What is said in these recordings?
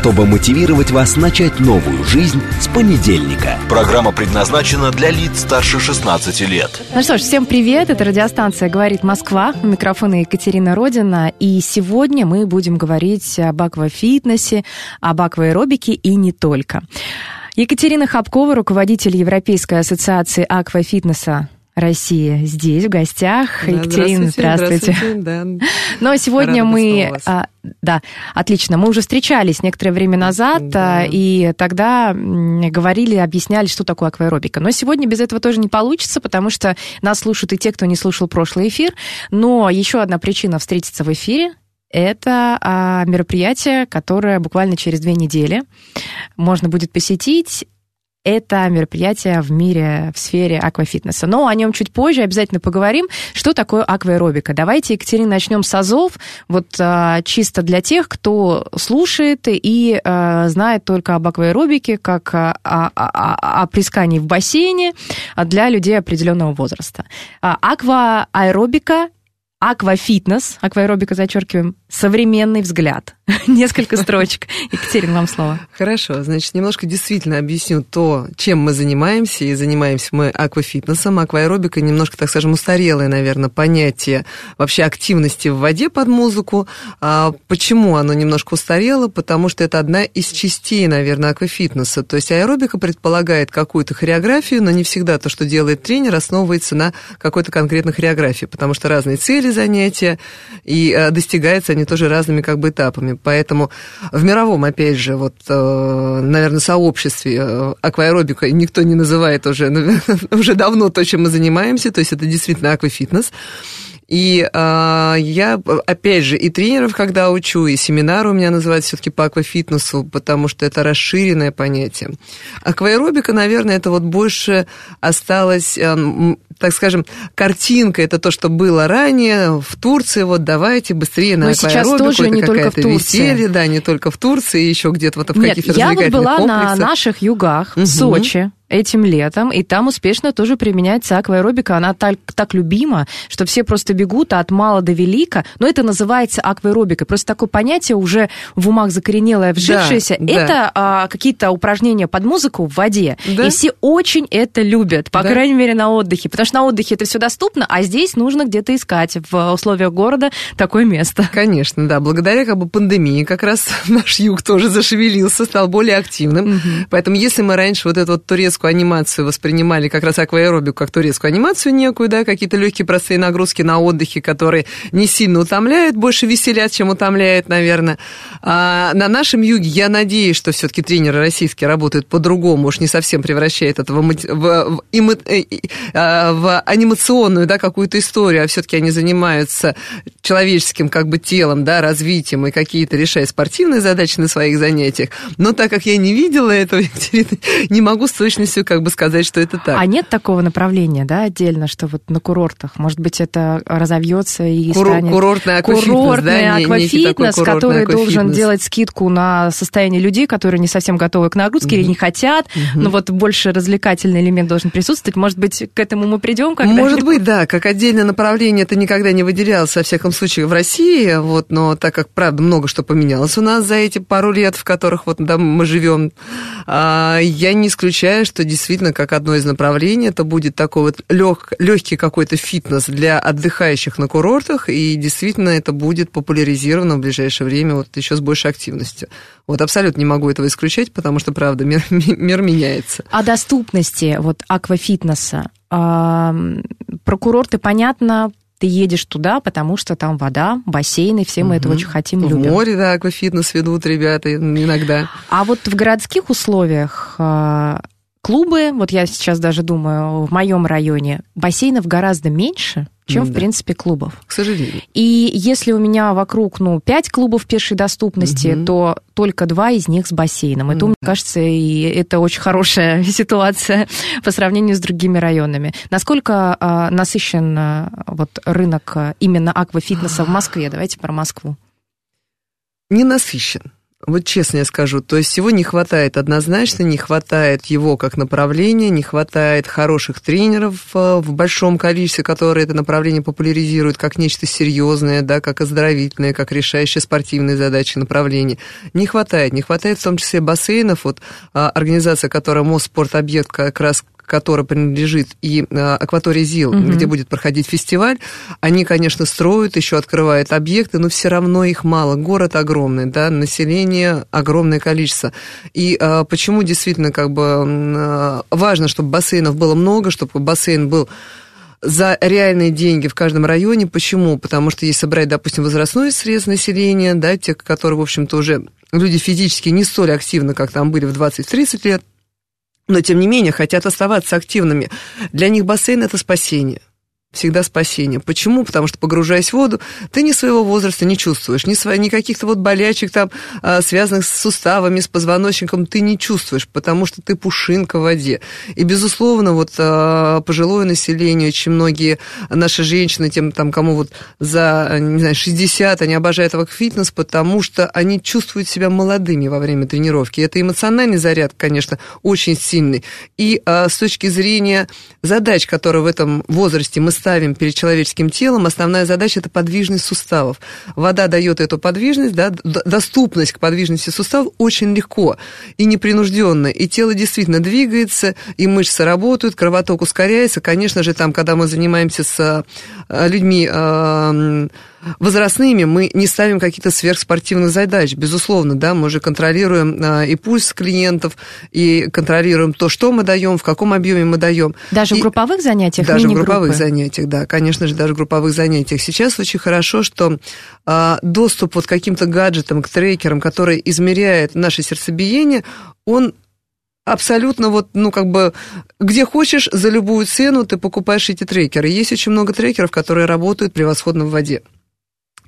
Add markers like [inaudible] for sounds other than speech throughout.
чтобы мотивировать вас начать новую жизнь с понедельника. Программа предназначена для лиц старше 16 лет. Ну что ж, всем привет, это радиостанция «Говорит Москва», у микрофона Екатерина Родина, и сегодня мы будем говорить об аквафитнесе, об акваэробике и не только. Екатерина Хабкова, руководитель Европейской ассоциации аквафитнеса России здесь, в гостях. Да, Екатерина, здравствуйте. здравствуйте да. [laughs] Но сегодня Рада мы... а, да, отлично. Мы уже встречались некоторое время назад, Да. а, и тогда говорили, объясняли, что такое акваэробика. Но сегодня без этого тоже не получится, потому что нас слушают и те, кто не слушал прошлый эфир. Но еще одна причина встретиться в эфире это а, мероприятие, которое буквально через две недели можно будет посетить. Это мероприятие в мире, в сфере аквафитнеса. Но о нем чуть позже обязательно поговорим. Что такое акваэробика? Давайте, Екатерина, начнем с азов. Вот а, чисто для тех, кто слушает и а, знает только об акваэробике, как а, а, а, о плескании в бассейне для людей определенного возраста. А, Акваэробика Аквафитнес, акваэробика зачеркиваем, современный взгляд. [laughs] Несколько строчек. Екатерина, вам слово. Хорошо, значит, немножко действительно объясню то, чем мы занимаемся, и занимаемся мы аквафитнесом. Акваэробика немножко, так скажем, устарелое, наверное, понятие вообще активности в воде под музыку. А почему оно немножко устарело? Потому что это одна из частей, наверное, аквафитнеса. То есть аэробика предполагает какую-то хореографию, но не всегда то, что делает тренер, основывается на какой-то конкретной хореографии, потому что разные цели занятия, и э, достигаются они тоже разными как бы этапами. Поэтому в мировом, опять же, вот, э, наверное, сообществе э, акваэробика никто не называет уже, [laughs] уже давно то, чем мы занимаемся, то есть это действительно аквафитнес. И э, я, опять же, и тренеров, когда учу, и семинары у меня называются все-таки по аквафитнесу, потому что это расширенное понятие. Акваэробика, наверное, это вот больше осталось, э, так скажем, картинка, это то, что было ранее в Турции, вот давайте быстрее на Но сейчас тоже это не только в Турции. веселье, да, не только в Турции, еще где-то вот в Нет, каких-то я вот была на комплексах. наших югах, в Мгм. Сочи, этим летом, и там успешно тоже применяется акваэробика. Она так, так любима, что все просто бегут от мала до велика. Но это называется акваэробикой. Просто такое понятие уже в умах закоренелое, вжившееся. да. Это а, какие-то упражнения под музыку в воде. Да. И все очень это любят, по Да. крайней мере, на отдыхе. Потому что на отдыхе это все доступно, а здесь нужно где-то искать в условиях города такое место. Конечно, да. Благодаря как бы пандемии как раз [laughs] наш юг тоже зашевелился, стал более активным. Поэтому если мы раньше вот эту вот турецкую анимацию воспринимали как раз акваэробику как турецкую анимацию некую, да, какие-то легкие простые нагрузки на отдыхе, которые не сильно утомляют, больше веселят, чем утомляют, наверное. А на нашем юге я надеюсь, что все-таки тренеры российские работают по-другому, уж не совсем превращают это в, в, в э, а, в анимационную, да, какую-то историю, а все-таки они занимаются человеческим как бы телом, да, развитием и какие-то решают спортивные задачи на своих занятиях. Но так как я не видела этого, [laughs] Екатерина, не могу с точностью как бы сказать, что это так. А нет такого направления, да, отдельно, что вот на курортах? Может быть, это разовьется и Кур- станет... курортный аквафитнес, Курортный да, не- аквафитнес, курортный который должен аквафитнес. делать скидку на состояние людей, которые не совсем готовы к нагрузке или не хотят, но вот больше развлекательный элемент должен присутствовать. Может быть, к этому мы придем когда Может быть, да, как отдельное направление это никогда не выделялось, во всяком случае, в России, вот, но так как, правда, много что поменялось у нас за эти пару лет, в которых вот да, мы живем, а, я не исключаю, что действительно как одно из направлений это будет такой вот лег, легкий какой-то фитнес для отдыхающих на курортах, и действительно это будет популяризировано в ближайшее время вот еще с большей активностью. Вот абсолютно не могу этого исключать, потому что, правда, мир, [laughs] мир меняется. О доступности вот аквафитнеса. Про курорты понятно, ты едешь туда, потому что там вода, бассейны, все мы это Мгм. очень хотим, В любим. море, да, аквафитнес ведут ребята иногда. А вот в городских условиях а, клубы, вот я сейчас даже думаю, в моем районе бассейнов гораздо меньше, чем, Да. в принципе, клубов. К сожалению. И если у меня вокруг, ну, пять клубов пешей доступности, Мгм. то только два из них с бассейном. Это, М, мне да. кажется, и это очень хорошая [laughs] ситуация по сравнению с другими районами. Насколько а, насыщен а, вот рынок а, именно аквафитнеса в Москве? Давайте про Москву. Не насыщен. Вот честно я скажу, то есть его не хватает однозначно, не хватает его как направления, не хватает хороших тренеров э, в большом количестве, которые это направление популяризируют как нечто серьезное, да, как оздоровительное, как решающее спортивные задачи направление. Не хватает, не хватает в том числе бассейнов. Вот а, организация, которая Мосспортобъект как раз которой принадлежит и а, акватория ЗИЛ, Мгм. где будет проходить фестиваль, они, конечно, строят, еще открывают объекты, но все равно их мало. Город огромный, да, население огромное количество. И а, почему действительно как бы а, важно, чтобы бассейнов было много, чтобы бассейн был за реальные деньги в каждом районе. Почему? Потому что если брать, допустим, возрастной срез населения, да, те, которые, в общем-то, уже люди физически не столь активны, как там были в 20-30 лет, но тем не менее хотят оставаться активными. Для них бассейн это спасение. Всегда спасение. Почему? Потому что, погружаясь в воду, ты ни своего возраста не чувствуешь, ни, свои, ни каких-то вот болячек там, а, связанных с суставами, с позвоночником, ты не чувствуешь, потому что ты пушинка в воде. И, безусловно, вот а, пожилое население, очень многие наши женщины, тем, там, кому вот за, не знаю, 60, они обожают фитнес, потому что они чувствуют себя молодыми во время тренировки. Это эмоциональный заряд, конечно, очень сильный. И а, с точки зрения задач, которые в этом возрасте мы ставим перед человеческим телом, основная задача – это подвижность суставов. Вода дает эту подвижность, да, доступность к подвижности суставов очень легко и непринужденно. И тело действительно двигается, и мышцы работают, кровоток ускоряется. Конечно же, там, когда мы занимаемся с а, людьми м, возрастными, мы не ставим каких-то сверхспортивных задач. Безусловно, да, мы же контролируем а, и пульс клиентов, и контролируем то, что мы даем, в каком объеме мы даем. Даже в И- групповых занятиях, даже в групповых занятиях, да, конечно же, даже в групповых занятиях. Сейчас очень хорошо, что а, доступ вот к каким-то гаджетам, к трекерам, которые измеряют наше сердцебиение, он абсолютно вот, ну, как бы, где хочешь, за любую цену ты покупаешь эти трекеры. Есть очень много трекеров, которые работают превосходно в воде.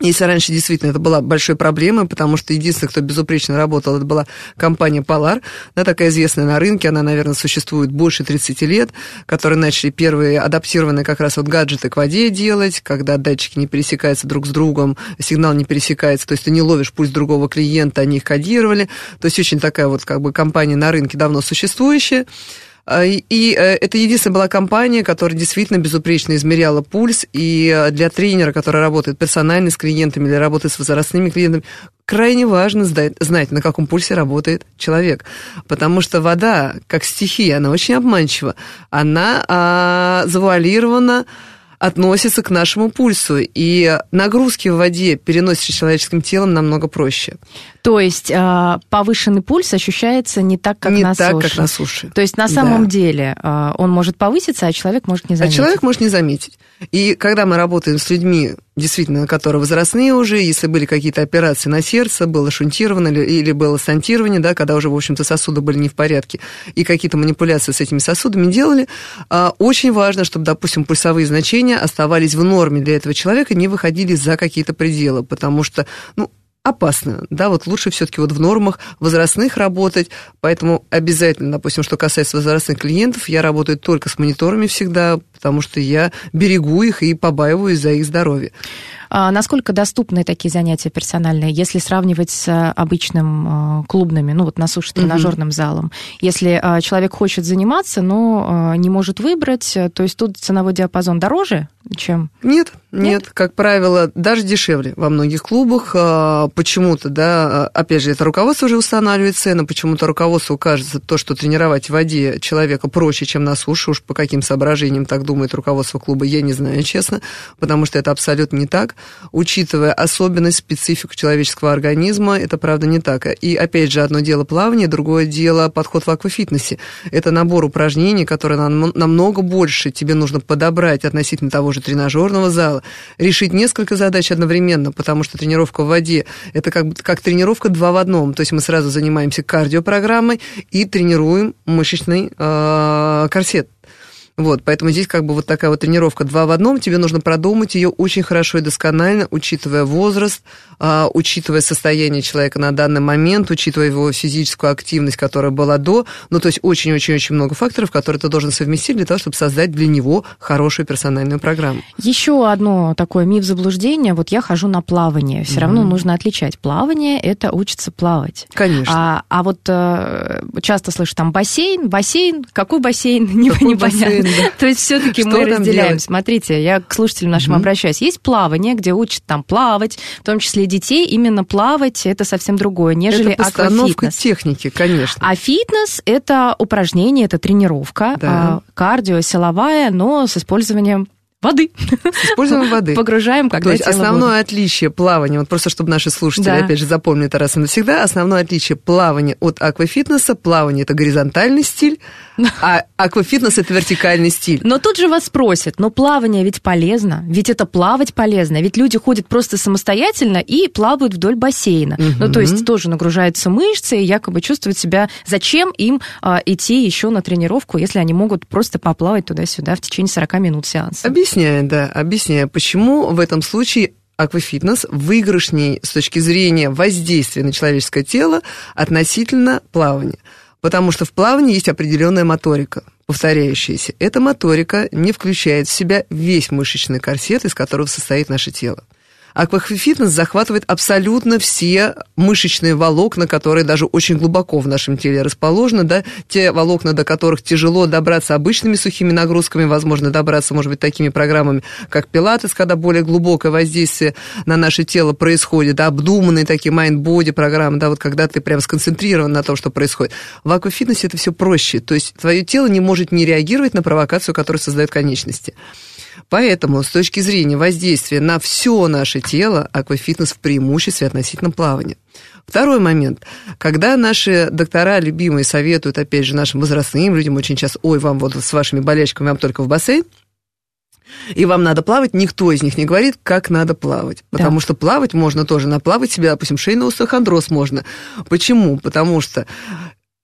Если раньше действительно это была большой проблемой, потому что единственный, кто безупречно работал, это была компания Polar, да, такая известная на рынке, она, наверное, существует больше 30 лет, которые начали первые адаптированные как раз вот гаджеты к воде делать, когда датчики не пересекаются друг с другом, сигнал не пересекается, то есть ты не ловишь пульс другого клиента, они их кодировали, то есть очень такая вот как бы компания на рынке давно существующая, И и, э, это единственная была компания, которая действительно безупречно измеряла пульс, и э, для тренера, который работает персонально с клиентами или работает с возрастными клиентами, крайне важно знать, на каком пульсе работает человек. Потому что вода, как стихия, она очень обманчива. Она а, завуалирована относится к нашему пульсу, и нагрузки в воде переносятся человеческим телом намного проще. То есть а, повышенный пульс ощущается не так, как не на так, суше. как на суше. То есть на самом Да. деле а, он может повыситься, а человек может не А заметить. человек может не заметить. И когда мы работаем с людьми, действительно, которые возрастные уже, если были какие-то операции на сердце, было шунтировано или, было стентирование, да, когда уже, в общем-то, сосуды были не в порядке, и какие-то манипуляции с этими сосудами делали, а, очень важно, чтобы, допустим, пульсовые значения оставались в норме для этого человека, не выходили за какие-то пределы, потому что, ну, опасно, да, вот лучше все-таки вот в нормах возрастных работать, поэтому обязательно, допустим, что касается возрастных клиентов, я работаю только с мониторами всегда, потому что я берегу их и побаиваюсь за их здоровье. А насколько доступны такие занятия персональные, если сравнивать с а, обычным а, клубными, ну вот на суше тренажерным залом? Если а, человек хочет заниматься, но не может выбрать, то есть тут ценовой диапазон дороже, чем... Нет, нет, как правило, даже дешевле во многих клубах. а, Почему-то, да, а, опять же, это руководство уже устанавливает цены, почему-то руководству кажется то, что тренировать в воде человека проще, чем на суше, уж по каким соображениям так думает руководство клуба, я не знаю, честно, потому что это абсолютно не так. Учитывая особенность, специфику человеческого организма, это правда не так. И опять же, одно дело плавание, другое дело подход в аквафитнесе. Это набор упражнений, которые нам, намного больше тебе нужно подобрать относительно того же тренажерного зала, решить несколько задач одновременно, потому что тренировка в воде – это как, как тренировка два в одном. То есть мы сразу занимаемся кардиопрограммой и тренируем мышечный э, корсет. Вот, поэтому здесь как бы вот такая вот тренировка два в одном, тебе нужно продумать ее очень хорошо и досконально, учитывая возраст, а, учитывая состояние человека на данный момент, учитывая его физическую активность, которая была до, ну, то есть очень-очень-очень много факторов, которые ты должен совместить для того, чтобы создать для него хорошую персональную программу. Еще одно такое миф заблуждения, вот я хожу на плавание, все mm-hmm. равно нужно отличать. Плавание – это учиться плавать. Конечно. А, а вот э, часто слышу там бассейн, бассейн, какой бассейн, [laughs] не, непонятно. То есть все-таки мы разделяем. Смотрите, я к слушателям нашим обращаюсь. Есть плавание, где учат там плавать, в том числе детей. Именно плавать это совсем другое, нежели это постановка техники, конечно. А фитнес это упражнение, это тренировка. А, кардио, силовая, но с использованием воды. С использованием воды. Погружаем, когда То есть основное отличие плавания, вот просто чтобы наши слушатели, да. опять же, запомнили это раз и навсегда, основное отличие плавания от аквафитнеса, плавание – это горизонтальный стиль, а аквафитнес – это вертикальный стиль. Но тут же вас спросят, но плавание ведь полезно, ведь это плавать полезно, ведь люди ходят просто самостоятельно и плавают вдоль бассейна. Угу. Ну, то есть тоже нагружаются мышцы и якобы чувствуют себя, зачем им а, идти еще на тренировку, если они могут просто поплавать туда-сюда в течение 40 минут сеанса. Объясняю, да, объясняю, почему в этом случае аквафитнес выигрышней с точки зрения воздействия на человеческое тело относительно плавания. Потому что в плавании есть определенная моторика, повторяющаяся. Эта моторика не включает в себя весь мышечный корсет, из которого состоит наше тело. Аквафитнес захватывает абсолютно все мышечные волокна, которые даже очень глубоко в нашем теле расположены, да, те волокна, до которых тяжело добраться обычными сухими нагрузками, возможно, добраться, может быть, такими программами, как пилатес, когда более глубокое воздействие на наше тело происходит, да, обдуманные такие mind-body программы, да, вот когда ты прям сконцентрирован на том, что происходит. В аквафитнесе это все проще, то есть твое тело не может не реагировать на провокацию, которую создают конечности. Поэтому с точки зрения воздействия на все наше тело, аквафитнес в преимуществе относительно плавания. Второй момент. Когда наши доктора любимые советуют, опять же, нашим возрастным людям очень часто, ой, вам вот с вашими болячками, вам только в бассейн, и вам надо плавать, никто из них не говорит, как надо плавать. Потому да. что плавать можно тоже, наплавать себе, допустим, шейный остеохондроз можно. Почему? Потому что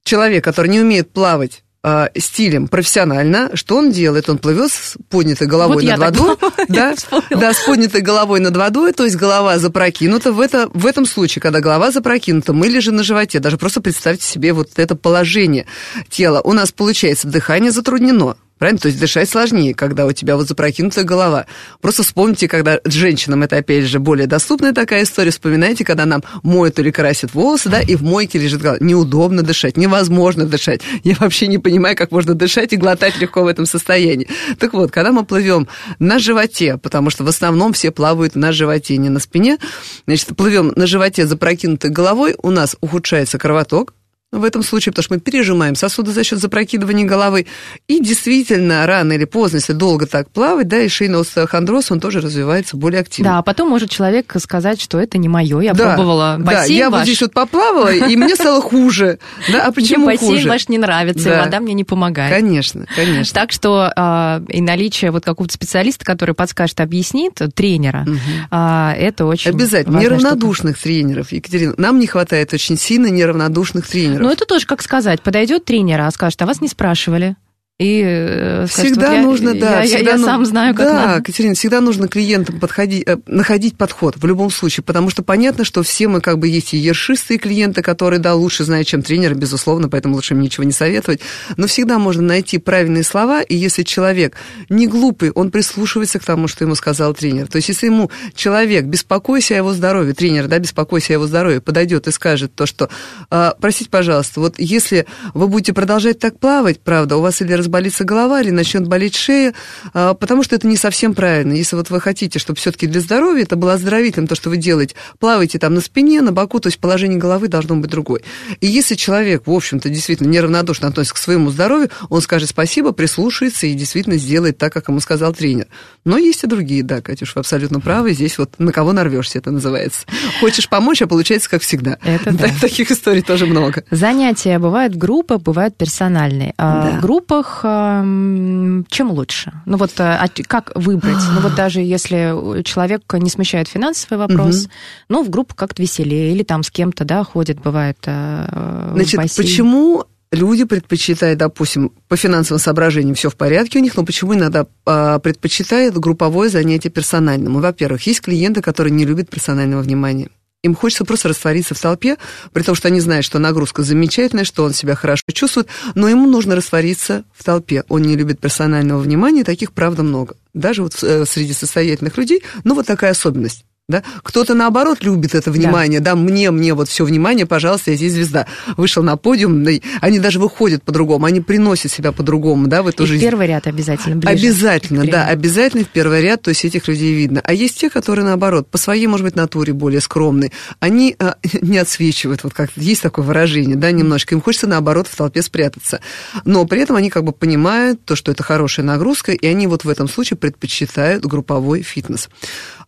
человек, который не умеет плавать, э, стилем профессионально, что он делает? Он плывет с поднятой головой вот над водой. [laughs] Да, да, с поднятой головой над водой, то есть голова запрокинута. В, это, в этом случае, когда голова запрокинута, мы лежим на животе. Даже просто представьте себе вот это положение тела. У нас получается дыхание затруднено. Правильно? То есть дышать сложнее, когда у тебя вот запрокинутая голова. Просто вспомните, когда женщинам это, опять же, более доступная такая история. Вспоминайте, когда нам моют или красят волосы, да, и в мойке лежит голова. Неудобно дышать, невозможно дышать. Я вообще не понимаю, как можно дышать и глотать легко в этом состоянии. Так вот, когда мы плывем на животе, потому что в основном все плавают на животе, не на спине, значит, плывем на животе запрокинутой головой, у нас ухудшается кровоток, в этом случае, потому что мы пережимаем сосуды за счет запрокидывания головы. И действительно, рано или поздно, если долго так плавать, да, и шейный остеохондроз, он тоже развивается более активно. Да, а потом может человек сказать, что это не мое, я да, пробовала бассейн Да, я ваш. вот здесь вот поплавала, и мне стало хуже. Да, а почему мне бассейн хуже? ваш не нравится, да. и вода мне не помогает. Конечно, конечно. Так что а, и наличие вот какого-то специалиста, который подскажет, объяснит, тренера, угу. это очень Обязательно. Неравнодушных штука. тренеров, Екатерина. Нам не хватает очень сильно неравнодушных тренеров тренеров. Ну, это тоже как сказать. Подойдет тренер, а скажет, а вас не спрашивали. И э, скажет, всегда вот нужно, я, да, я, всегда я, я сам знаю, как да, надо. Катерина, всегда нужно клиентам подходить, э, находить подход в любом случае, потому что понятно, что все мы как бы есть и ершистые клиенты, которые, да, лучше знают, чем тренер, безусловно, поэтому лучше им ничего не советовать, но всегда можно найти правильные слова, и если человек не глупый, он прислушивается к тому, что ему сказал тренер. То есть если ему человек, беспокойся о его здоровье, тренер, да, беспокойся о его здоровье, подойдет и скажет то, что, э, простите, пожалуйста, вот если вы будете продолжать так плавать, правда, у вас или разболится голова или начнет болеть шея, а, потому что это не совсем правильно. Если вот вы хотите, чтобы все-таки для здоровья это было оздоровительным, то, что вы делаете, плаваете там на спине, на боку, то есть положение головы должно быть другое. И если человек, в общем-то, действительно неравнодушно относится к своему здоровью, он скажет спасибо, прислушается и действительно сделает так, как ему сказал тренер. Но есть и другие, да, Катюш, вы абсолютно правы. Здесь вот на кого нарвешься, это называется. Хочешь помочь, а получается как всегда. Это да. Таких историй тоже много. Занятия бывают в группах, бывают персональные. А Да. В группах эм, чем лучше? Ну вот э, а как выбрать? Ну вот даже если человек не смущает финансовый вопрос, Мгм. ну в группу как-то веселее, или там с кем-то, да, ходит, бывает э, Значит, почему люди предпочитают, допустим, по финансовым соображениям все в порядке у них, но почему иногда а, предпочитают групповое занятие персональному? Во-первых, есть клиенты, которые не любят персонального внимания. Им хочется просто раствориться в толпе, при том, что они знают, что нагрузка замечательная, что он себя хорошо чувствует, но ему нужно раствориться в толпе. Он не любит персонального внимания, таких, правда, много. Даже вот э, среди состоятельных людей, ну, вот такая особенность. Да? Кто-то, наоборот, любит это внимание, да. мне, мне вот все внимание, пожалуйста, я здесь звезда. Вышел на подиум, да, они даже выходят по-другому, они приносят себя по-другому, да, в эту И жизнь. первый ряд обязательно ближе Обязательно, да, обязательно в первый ряд, то есть этих людей видно. А есть те, которые, наоборот, по своей, может быть, натуре более скромные, они а, [laughs] не отсвечивают, вот как есть такое выражение, да, немножко, им хочется, наоборот, в толпе спрятаться. Но при этом они как бы понимают то, что это хорошая нагрузка, и они вот в этом случае предпочитают групповой фитнес.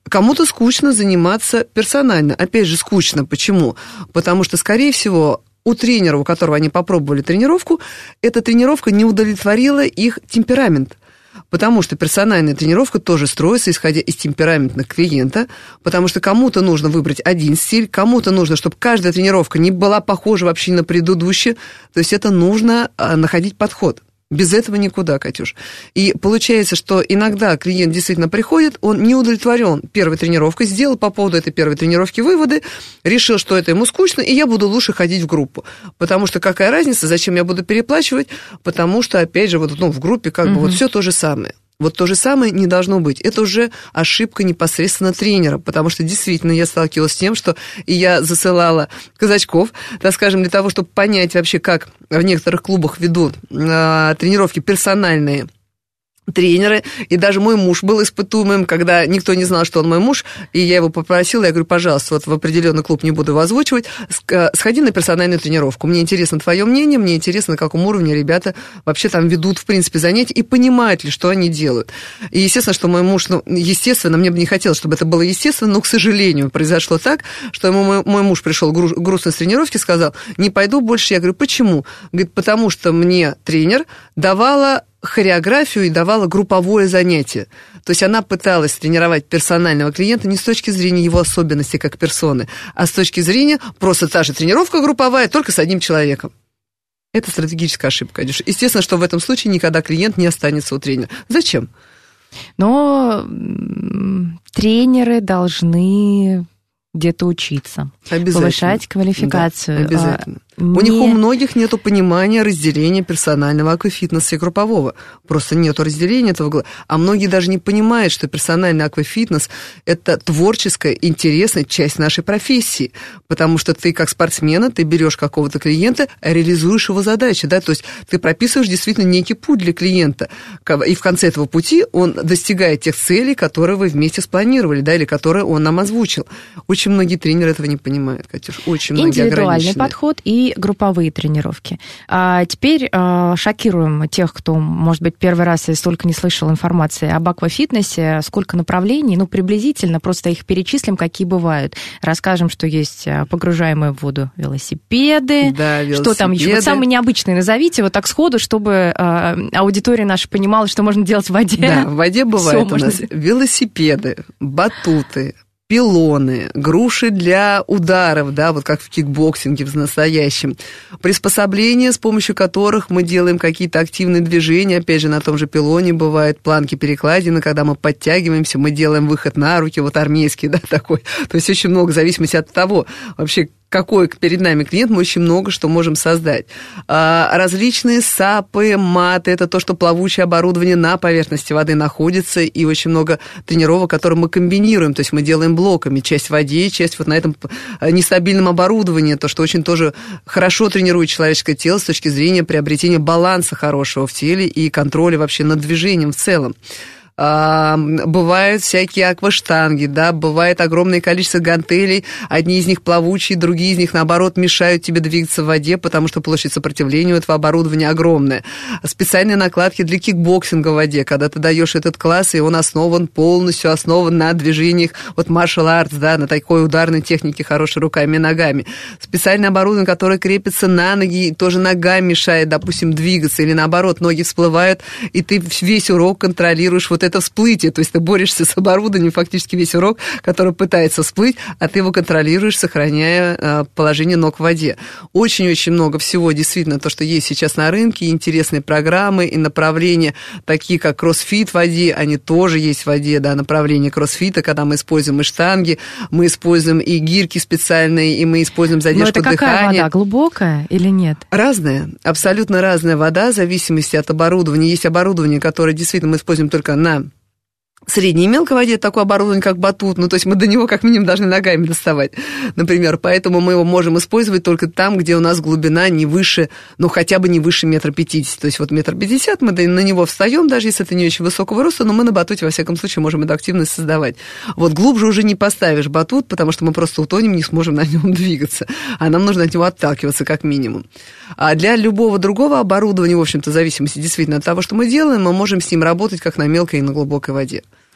Кому-то скучно заниматься персонально. Опять же, скучно. Почему? Потому что, скорее всего, у тренера, у которого они попробовали тренировку, эта тренировка не удовлетворила их темперамент. Потому что персональная тренировка тоже строится, исходя из темпераментных клиента, потому что кому-то нужно выбрать один стиль, кому-то нужно, чтобы каждая тренировка не была похожа вообще на предыдущую. То есть это нужно а, находить подход. Без этого никуда, Катюш. И получается, что иногда клиент действительно приходит, он не удовлетворен первой тренировкой, сделал по поводу этой первой тренировки выводы, решил, что это ему скучно, и я буду лучше ходить в группу. Потому что какая разница, зачем я буду переплачивать? Потому что, опять же, вот ну, в группе как бы вот все то же самое. Вот то же самое не должно быть. Это уже ошибка непосредственно тренера, потому что действительно я сталкивалась с тем, что я засылала казачков, так скажем, для того, чтобы понять вообще, как в некоторых клубах ведут а, тренировки персональные тренеры, и даже мой муж был испытуемым, когда никто не знал, что он мой муж, и я его попросила, я говорю, пожалуйста, вот в определенный клуб не буду его озвучивать, ск- сходи на персональную тренировку. Мне интересно твое мнение, мне интересно, на каком уровне ребята вообще там ведут, в принципе, занятия, и понимают ли, что они делают. И естественно, что мой муж, ну, естественно, мне бы не хотелось, чтобы это было естественно, но, к сожалению, произошло так, что мой, мой муж пришел гру- грустно с тренировки, сказал, не пойду больше. Я говорю, почему? Говорит, потому что мне тренер давала хореографию и давала групповое занятие. То есть она пыталась тренировать персонального клиента не с точки зрения его особенностей как персоны, а с точки зрения просто та же тренировка групповая, только с одним человеком. Это стратегическая ошибка, Катюша. Естественно, что в этом случае никогда клиент не останется у тренера. Зачем? Но тренеры должны где-то учиться, повышать квалификацию. Да, обязательно. А, У них у многих нет понимания разделения персонального аквафитнеса и группового. Просто нет разделения этого. А многие даже не понимают, что персональный аквафитнес – это творческая, интересная часть нашей профессии. Потому что ты, как спортсмена, ты берешь какого-то клиента, реализуешь его задачи. Да? То есть ты прописываешь действительно некий путь для клиента. И в конце этого пути он достигает тех целей, которые вы вместе спланировали, да, или которые он нам озвучил. Очень многие тренеры этого не понимают, Катюш. Очень многие Индивидуальный подход и групповые тренировки. А теперь а, шокируем тех, кто, может быть, первый раз и столько не слышал информации об аквафитнесе, сколько направлений, ну, приблизительно, просто их перечислим, какие бывают. Расскажем, что есть а, погружаемые в воду велосипеды, Да, что там еще? Вот велосипеды. самые необычные назовите, вот так сходу, чтобы а, аудитория наша понимала, что можно делать в воде. Да, в воде бывают [laughs] Всё у нас можно. велосипеды, батуты, пилоны, груши для ударов, да, вот как в кикбоксинге в настоящем, приспособления, с помощью которых мы делаем какие-то активные движения, опять же, на том же пилоне бывают планки перекладины, когда мы подтягиваемся, мы делаем выход на руки, вот армейский, [laughs] да, такой, то есть очень много в зависимости от того, вообще, какой перед нами клиент, мы очень много что можем создать. А, различные сапы, маты, это то, что плавучее оборудование на поверхности воды находится, и очень много тренировок, которые мы комбинируем, то есть мы делаем блоками, часть в воде, часть вот на этом нестабильном оборудовании, то, что очень тоже хорошо тренирует человеческое тело с точки зрения приобретения баланса хорошего в теле и контроля вообще над движением в целом. Бывают всякие акваштанги, да, бывает огромное количество гантелей, одни из них плавучие, другие из них, наоборот, мешают тебе двигаться в воде, потому что площадь сопротивления у этого оборудования огромная. Специальные накладки для кикбоксинга в воде, когда ты даешь этот класс, и он основан полностью, основан на движениях, вот martial arts, да, на такой ударной технике, хорошей руками и ногами. Специальное оборудование, которое крепится на ноги, тоже ногами мешает, допустим, двигаться, или наоборот, ноги всплывают, и ты весь урок контролируешь вот это это всплытие, то есть ты борешься с оборудованием фактически весь урок, который пытается всплыть, а ты его контролируешь, сохраняя э, положение ног в воде. Очень-очень много всего, действительно, то, что есть сейчас на рынке, интересные программы и направления, такие как кроссфит в воде, они тоже есть в воде, да, направление кроссфита, когда мы используем и штанги, мы используем и гирки специальные, и мы используем задержку Но это какая дыхания. вода, глубокая или нет? Разная, абсолютно разная вода, в зависимости от оборудования. Есть оборудование, которое действительно мы используем только на средней и мелкой воде такое оборудование, как батут, ну, то есть мы до него как минимум должны ногами доставать, например, поэтому мы его можем использовать только там, где у нас глубина не выше, ну, хотя бы не выше метра пятидесяти, то есть вот метр пятьдесят, мы на него встаем, даже если это не очень высокого роста, но мы на батуте, во всяком случае, можем эту активность создавать. Вот глубже уже не поставишь батут, потому что мы просто утонем, не сможем на нем [laughs] двигаться, а нам нужно от него отталкиваться как минимум. А для любого другого оборудования, в общем-то, в зависимости действительно от того, что мы делаем, мы можем с ним работать как на мелкой и на глубокой воде.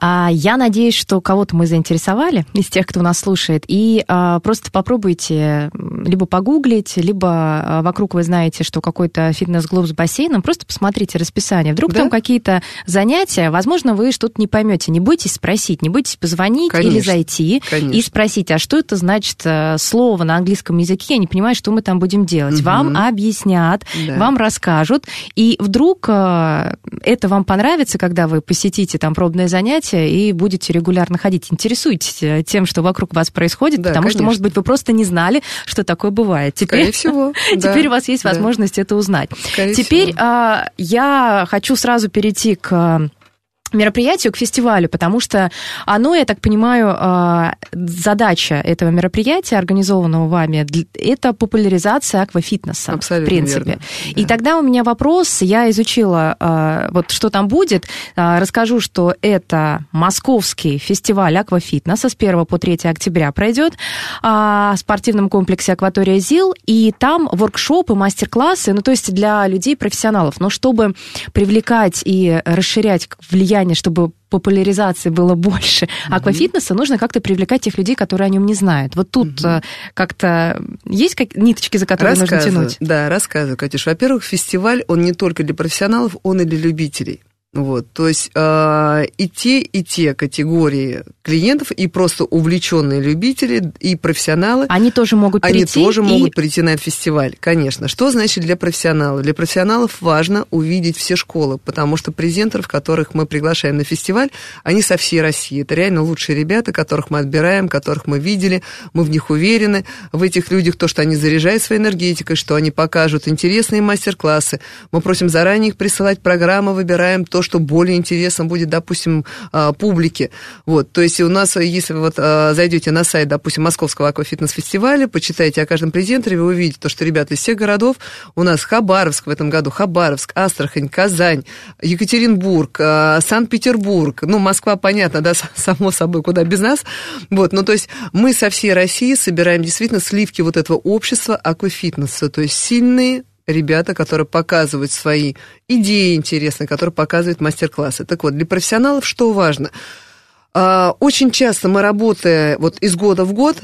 я надеюсь, что кого-то мы заинтересовали из тех, кто нас слушает. И а, просто попробуйте либо погуглить, либо а, вокруг вы знаете, что какой-то фитнес-клуб с бассейном. Просто посмотрите расписание. Вдруг да? там какие-то занятия, возможно, вы что-то не поймете. Не бойтесь спросить, не бойтесь позвонить Конечно. или зайти Конечно. и спросить, а что это значит э, слово на английском языке? Я не понимаю, что мы там будем делать. Угу. Вам объяснят, да. вам расскажут. И вдруг э, это вам понравится, когда вы посетите там пробное занятие, занятия и будете регулярно ходить. Интересуйтесь э, тем, что вокруг вас происходит, да, потому конечно. что, может быть, вы просто не знали, что такое бывает. Теперь, Скорее всего. [laughs] Теперь у вас есть возможность это узнать. Теперь а, я хочу сразу перейти к мероприятию, к фестивалю, потому что оно, я так понимаю, а, задача этого мероприятия, организованного вами, это популяризация аквафитнеса, Абсолютно в принципе. Верно. И да. тогда у меня вопрос, я изучила, а, вот что там будет, а, расскажу, что это московский фестиваль аквафитнеса с 1 по 3 октября пройдет в спортивном комплексе «Акватория ЗИЛ», и там воркшопы, мастер-классы, ну, то есть для людей-профессионалов, но чтобы привлекать и расширять влияние влияние, чтобы популяризации было больше mm-hmm. аквафитнеса, нужно как-то привлекать тех людей, которые о нем не знают. Вот тут mm-hmm. как-то есть как... ниточки, за которые нужно тянуть? Да, рассказываю, Катюш. Во-первых, фестиваль, он не только для профессионалов, он и для любителей. Вот, то есть э, и те, и те категории клиентов, и просто увлеченные любители, и профессионалы. Они тоже могут они прийти. Они тоже и... могут прийти на этот фестиваль, конечно. Что значит для профессионалов? Для профессионалов важно увидеть все школы, потому что презентеров, которых мы приглашаем на фестиваль, они со всей России. Это реально лучшие ребята, которых мы отбираем, которых мы видели, мы в них уверены. В этих людях то, что они заряжают своей энергетикой, что они покажут интересные мастер-классы. Мы просим заранее их присылать программы, выбираем то, что более интересно будет, допустим, а, публике. Вот, то есть у нас, если вы вот а, зайдете на сайт, допустим, Московского аквафитнес-фестиваля, почитаете о каждом презентере, вы увидите то, что ребята из всех городов, у нас Хабаровск в этом году, Хабаровск, Астрахань, Казань, Екатеринбург, а, Санкт-Петербург, ну, Москва, понятно, да, [laughs] само собой, куда без нас, вот, ну, то есть мы со всей России собираем действительно сливки вот этого общества аквафитнеса, то есть сильные ребята, которые показывают свои идеи интересные, которые показывают мастер-классы. Так вот, для профессионалов что важно? А, очень часто мы, работая вот из года в год,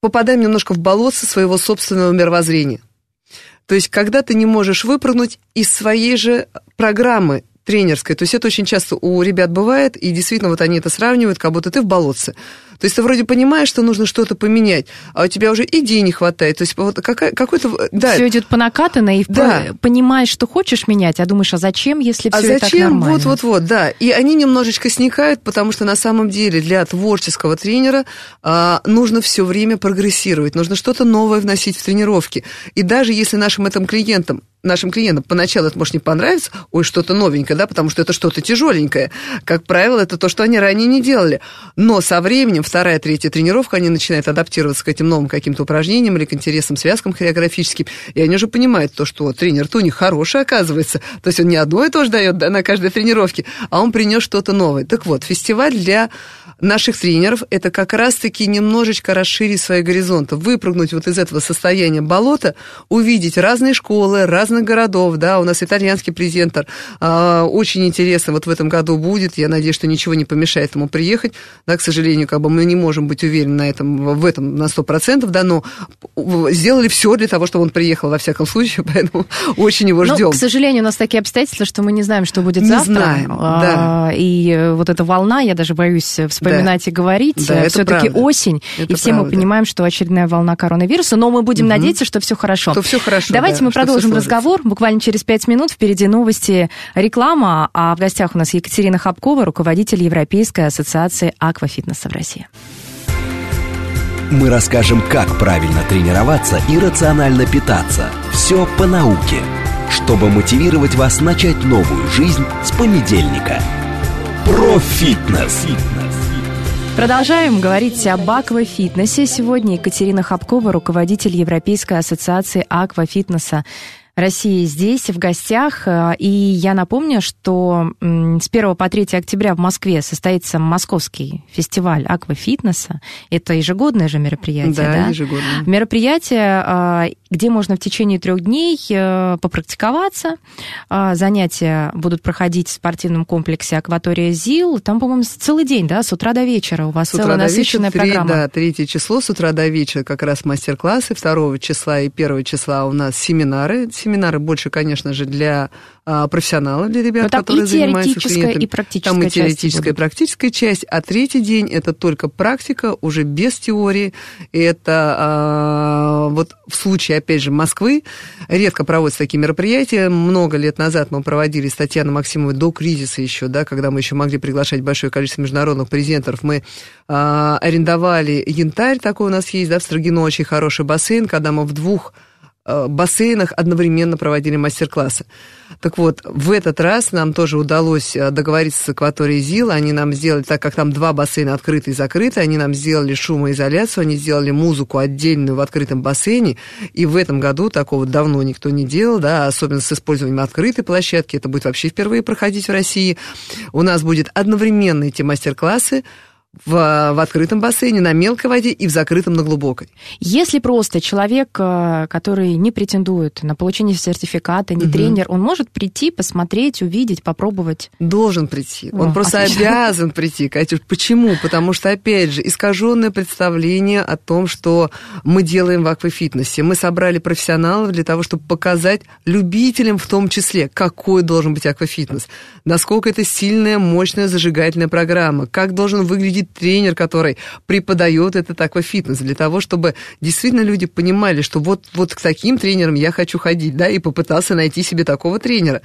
попадаем немножко в болото своего собственного мировоззрения. То есть, когда ты не можешь выпрыгнуть из своей же программы, тренерской. То есть это очень часто у ребят бывает, и действительно вот они это сравнивают, как будто ты в болотце. То есть ты вроде понимаешь, что нужно что-то поменять, а у тебя уже идей не хватает. То есть вот какая, какой-то... Да. Все идет по накатанной, и Да. по- понимаешь, что хочешь менять, а думаешь, а зачем, если А все и так зачем? нормально? Вот-вот-вот, да. И они немножечко сникают, потому что на самом деле для творческого тренера а, нужно все время прогрессировать, нужно что-то новое вносить в тренировки. И даже если нашим этим клиентам нашим клиентам поначалу это может не понравиться, ой, что-то новенькое, да, потому что это что-то тяжеленькое. Как правило, это то, что они ранее не делали. Но со временем, вторая, третья тренировка, они начинают адаптироваться к этим новым каким-то упражнениям или к интересным связкам хореографическим, и они уже понимают то, что тренер-то у них хороший, оказывается. То есть он не одно и то же дает да, на каждой тренировке, а он принес что-то новое. Так вот, фестиваль для наших тренеров – это как раз-таки немножечко расширить свои горизонты, выпрыгнуть вот из этого состояния болота, увидеть разные школы, разных городов, да, у нас итальянский презентер, а, очень интересно вот в этом году будет, я надеюсь, что ничего не помешает ему приехать, да, к сожалению, как бы мы не можем быть уверены на этом, в этом на 100%, да, но сделали все для того, чтобы он приехал во всяком случае, [laughs] поэтому очень его Ну, ждем. к сожалению, у нас такие обстоятельства, что мы не знаем, что будет Не завтра. знаем, А, да. И э, вот эта волна, я даже боюсь э, вспоминать и говорить. Да, Все-таки осень, Это и все мы правда. понимаем, что очередная волна коронавируса, но мы будем Мгм. надеяться, что все хорошо. Что все хорошо. Давайте да, мы продолжим разговор. Буквально через пять минут впереди новости, реклама. А в гостях у нас Екатерина Хабкова, руководитель Европейской ассоциации аквафитнеса в России. Мы расскажем, как правильно тренироваться и рационально питаться. Все по науке, чтобы мотивировать вас начать новую жизнь с понедельника. Профитнес. Продолжаем говорить об аквафитнесе. Сегодня Екатерина Хабкова, руководитель Европейской ассоциации аквафитнеса России здесь, в гостях. Э, И я напомню, что с 1 по 3 октября в Москве состоится Московский фестиваль аквафитнеса. Это ежегодное же мероприятие, да? Да, ежегодно. Мероприятие, а, где можно в течение трех дней э, попрактиковаться. Занятия будут проходить в спортивном комплексе «Акватория ЗИЛ». Там, по-моему, целый день, да, с утра до вечера у вас С утра целая до вечера, насыщенная три- программа. Да, третье число, с утра до вечера как раз мастер-классы, второго числа и первого числа у нас семинары. Семинары больше, конечно же, для а, профессионалов, для ребят, Но там которые и занимаются клиентами. и практическая Там и теоретическая, и практическая часть, а третий день это только практика, уже без теории. Это а, вот в случае, опять же, Москвы редко проводятся такие мероприятия. Много лет назад мы проводили с Татьяной Максимовой до кризиса еще, да, когда мы еще могли приглашать большое количество международных презентеров. Мы а, арендовали янтарь, такой у нас есть, да, в Строгино очень хороший бассейн, когда мы в двух бассейнах одновременно проводили мастер-классы. Так вот, в этот раз нам тоже удалось э, договориться с акваторией ЗИЛ. Они нам сделали, так как там два бассейна открыты и закрыты, они нам сделали шумоизоляцию, они сделали музыку отдельную в открытом бассейне. И в этом году такого давно никто не делал, да, особенно с использованием открытой площадки. Это будет вообще впервые проходить в России. У нас будет одновременно эти мастер-классы в, в открытом бассейне, на мелкой воде и в закрытом на глубокой. Если просто человек, э, который не претендует на получение сертификата, не Мгм. тренер, он может прийти, посмотреть, увидеть, попробовать. Должен прийти. Он О, просто отлично. обязан прийти, Катюш. Почему? Потому что, опять же, искаженное представление о том, что мы делаем в аквафитнесе. Мы собрали профессионалов для того, чтобы показать любителям в том числе, какой должен быть аквафитнес, насколько это сильная, мощная, зажигательная программа, как должен выглядеть тренер, который преподает этот аквафитнес, для того, чтобы действительно люди понимали, что вот, вот к таким тренерам я хочу ходить, да, и попытался найти себе такого тренера.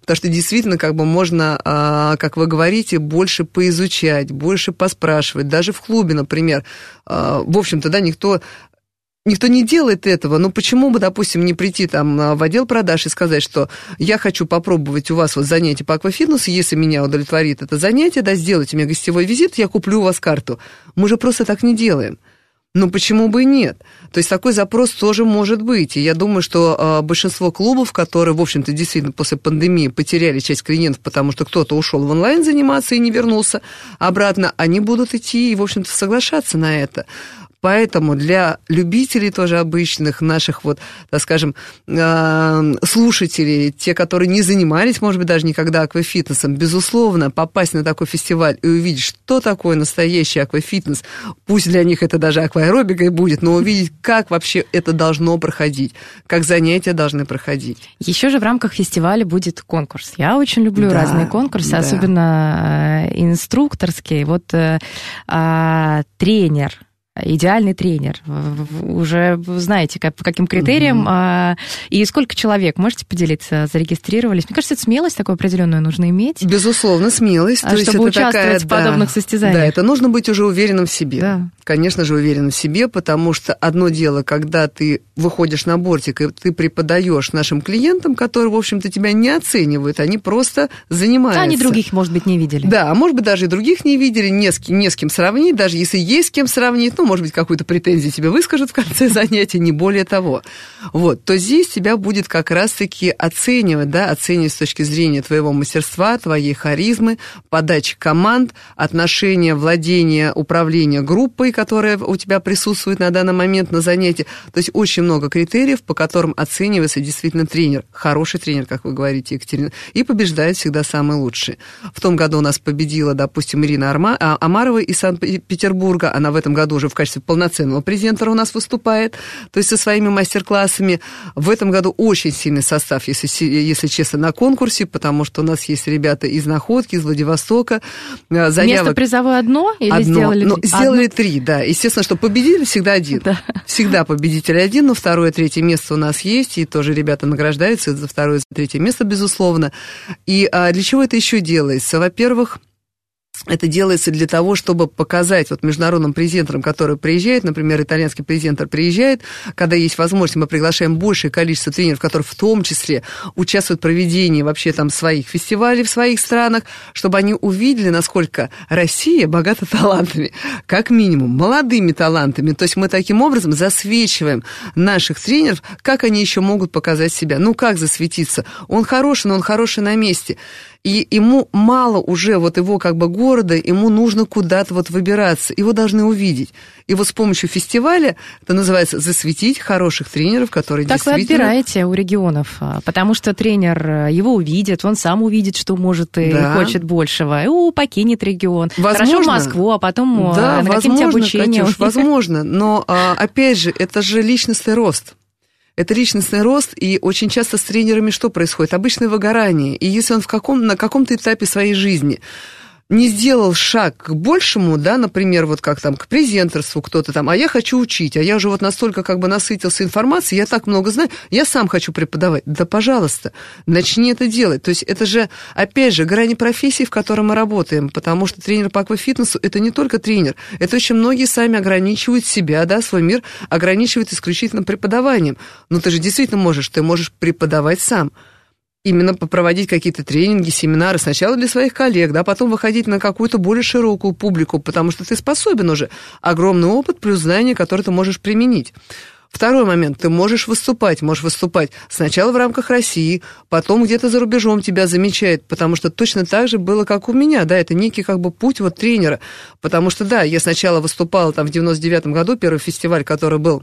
Потому что действительно, как бы можно, а, как вы говорите, больше поизучать, больше поспрашивать. Даже в клубе, например, а, в общем-то, да, никто Никто не делает этого, но почему бы, допустим, не прийти там а, в отдел продаж и сказать, что я хочу попробовать у вас вот занятие по аквафитнесу, если меня удовлетворит это занятие, да, сделайте мне гостевой визит, я куплю у вас карту. Мы же просто так не делаем. Ну почему бы и нет? То есть такой запрос тоже может быть. И я думаю, что э, большинство клубов, которые, в общем-то, действительно после пандемии потеряли часть клиентов, потому что кто-то ушел в онлайн заниматься и не вернулся обратно, они будут идти и, в общем-то, соглашаться на это. Поэтому для любителей тоже обычных, наших вот, так скажем, э, слушателей, те, которые не занимались, может быть, даже никогда аквафитнесом, безусловно, попасть на такой фестиваль и увидеть, что такое настоящий аквафитнес, пусть для них это даже акваэробика и будет, но увидеть, как вообще это должно проходить, как занятия должны проходить. Еще же в рамках фестиваля будет конкурс. Я очень люблю Да, разные конкурсы, да. особенно э, инструкторские. Вот э, а, тренер идеальный тренер. Уже знаете, как, по каким критериям а, и сколько человек, можете поделиться, зарегистрировались? Мне кажется, это смелость такую определенную нужно иметь. Безусловно, смелость. А То есть чтобы это такая, участвовать в да, подобных состязаниях. Да, это нужно быть уже уверенным в себе. Да. Конечно же, уверенным в себе, потому что одно дело, когда ты выходишь на бортик, и ты преподаешь нашим клиентам, которые, в общем-то, тебя не оценивают, они просто занимаются. Они других, может быть, не видели. Да, а может быть, даже и других не видели, не с, кем, не с кем сравнить, даже если есть с кем сравнить, ну, может быть, какую-то претензию тебе выскажут в конце [laughs] занятия, не более того. Вот, то здесь тебя будет как раз-таки оценивать, да, оценивать с точки зрения твоего мастерства, твоей харизмы, подачи команд, отношения, владения, управления группой, которая у тебя присутствует на данный момент на занятии. То есть очень много критериев, по которым оценивается действительно тренер, хороший тренер, как вы говорите, Екатерина, и побеждает всегда самый лучший. В том году у нас победила, допустим, Ирина Арма, а, Амарова из Санкт-Петербурга. Она в этом году уже в качестве полноценного презентера у нас выступает, то есть со своими мастер-классами. В этом году очень сильный состав, если, если честно, на конкурсе, потому что у нас есть ребята из Находки, из Владивостока. А, Место Заявок призовое одно или одно. сделали Ну, сделали Одно? три, да. Естественно, что победитель всегда один. Да. Всегда победитель один, но второе, третье место у нас есть, и тоже ребята награждаются за второе, за третье место, безусловно. И а, для чего это еще делается? Во-первых, это делается для того, чтобы показать вот международным презентерам, которые приезжают, например, итальянский презентер приезжает, когда есть возможность, мы приглашаем большее количество тренеров, которые в том числе участвуют в проведении вообще там своих фестивалей в своих странах, чтобы они увидели, насколько Россия богата талантами, как минимум, молодыми талантами. То есть мы таким образом засвечиваем наших тренеров, как они еще могут показать себя. Ну, как засветиться? Он хороший, но он хороший на месте. И ему мало уже вот его как бы города, ему нужно куда-то вот выбираться, его должны увидеть. И вот с помощью фестиваля, это называется засветить хороших тренеров, которые Так вы действительно... отбираете у регионов, а, потому что тренер э, его увидит, он сам увидит, что может и Да. хочет большего, и у, покинет регион. Возможно. Хорошо в Москву, а потом э, Да, на обучением. Катюш, возможно. Но, а, опять же, это же личностный рост. Это личностный рост, и очень часто с тренерами что происходит? Обычное выгорание. И если он в каком, на каком-то этапе своей жизни не сделал шаг к большему, да, например, вот как там к презентерству кто-то там, а я хочу учить, а я уже вот настолько как бы насытился информацией, я так много знаю, я сам хочу преподавать. Да, пожалуйста, начни это делать. То есть это же, опять же, грани профессии, в которой мы работаем, потому что тренер по аквафитнесу – это не только тренер, это очень многие сами ограничивают себя, да, свой мир ограничивают исключительно преподаванием. Но ты же действительно можешь, ты можешь преподавать сам именно попроводить какие-то тренинги, семинары сначала для своих коллег, да, потом выходить на какую-то более широкую публику, потому что ты способен уже огромный опыт плюс знания, которые ты можешь применить. Второй момент. Ты можешь выступать, можешь выступать сначала в рамках России, потом где-то за рубежом тебя замечают, потому что точно так же было, как у меня, да, это некий как бы путь вот тренера, потому что, да, я сначала выступала там в 99-м году, первый фестиваль, который был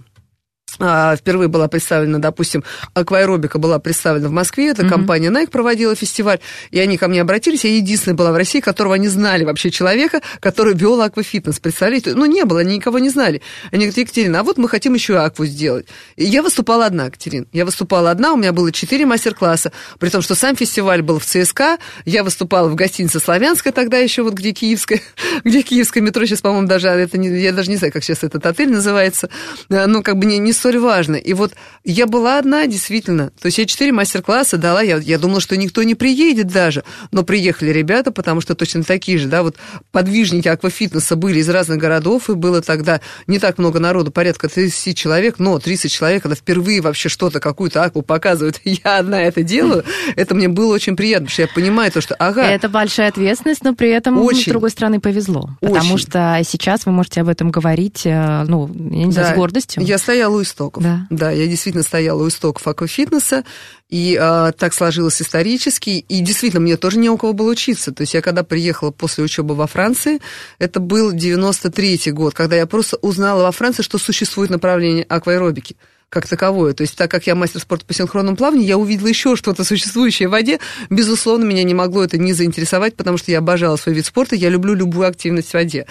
впервые была представлена, допустим, акваэробика была представлена в Москве, это Мгм. компания Nike проводила фестиваль, и они ко мне обратились, я единственная была в России, которого они знали вообще человека, который вел аквафитнес, представляете? Ну, не было, они никого не знали. Они говорят, Екатерина, а вот мы хотим еще акву сделать. И я выступала одна, Екатерина, я выступала одна, у меня было четыре мастер-класса, при том, что сам фестиваль был в ЦСКА, я выступала в гостинице «Славянская» тогда еще, вот где киевская, [laughs] где киевское метро, сейчас, по-моему, даже, это не, я даже не знаю, как сейчас этот отель называется, А, ну, как бы не, не столь важно. И вот я была одна, действительно. То есть я четыре мастер-класса дала, я, я думала, что никто не приедет даже. Но приехали ребята, потому что точно такие же, да, вот подвижники аквафитнеса были из разных городов, и было тогда не так много народу, порядка 30 человек, но 30 человек, когда впервые вообще что-то, какую-то акву показывают, [laughs] я одна это делаю, это мне было очень приятно, потому что я понимаю то, что, ага, Это большая ответственность, но при этом, Очень. с другой стороны, повезло. Потому Очень. что сейчас вы можете об этом говорить, э, ну, я не знаю, Да. с гордостью. Я стояла у истоков. Да. Да, я действительно стояла у истоков аквафитнеса, и а, так сложилось исторически, и действительно мне тоже не у кого было учиться. То есть я когда приехала после учебы во Франции, это был 93-й год, когда я просто узнала во Франции, что существует направление акваэробики как таковое. То есть, так как я мастер спорта по синхронному плаванию, я увидела еще что-то существующее в воде. Безусловно, меня не могло это не заинтересовать, потому что я обожала свой вид спорта, я люблю любую активность в воде.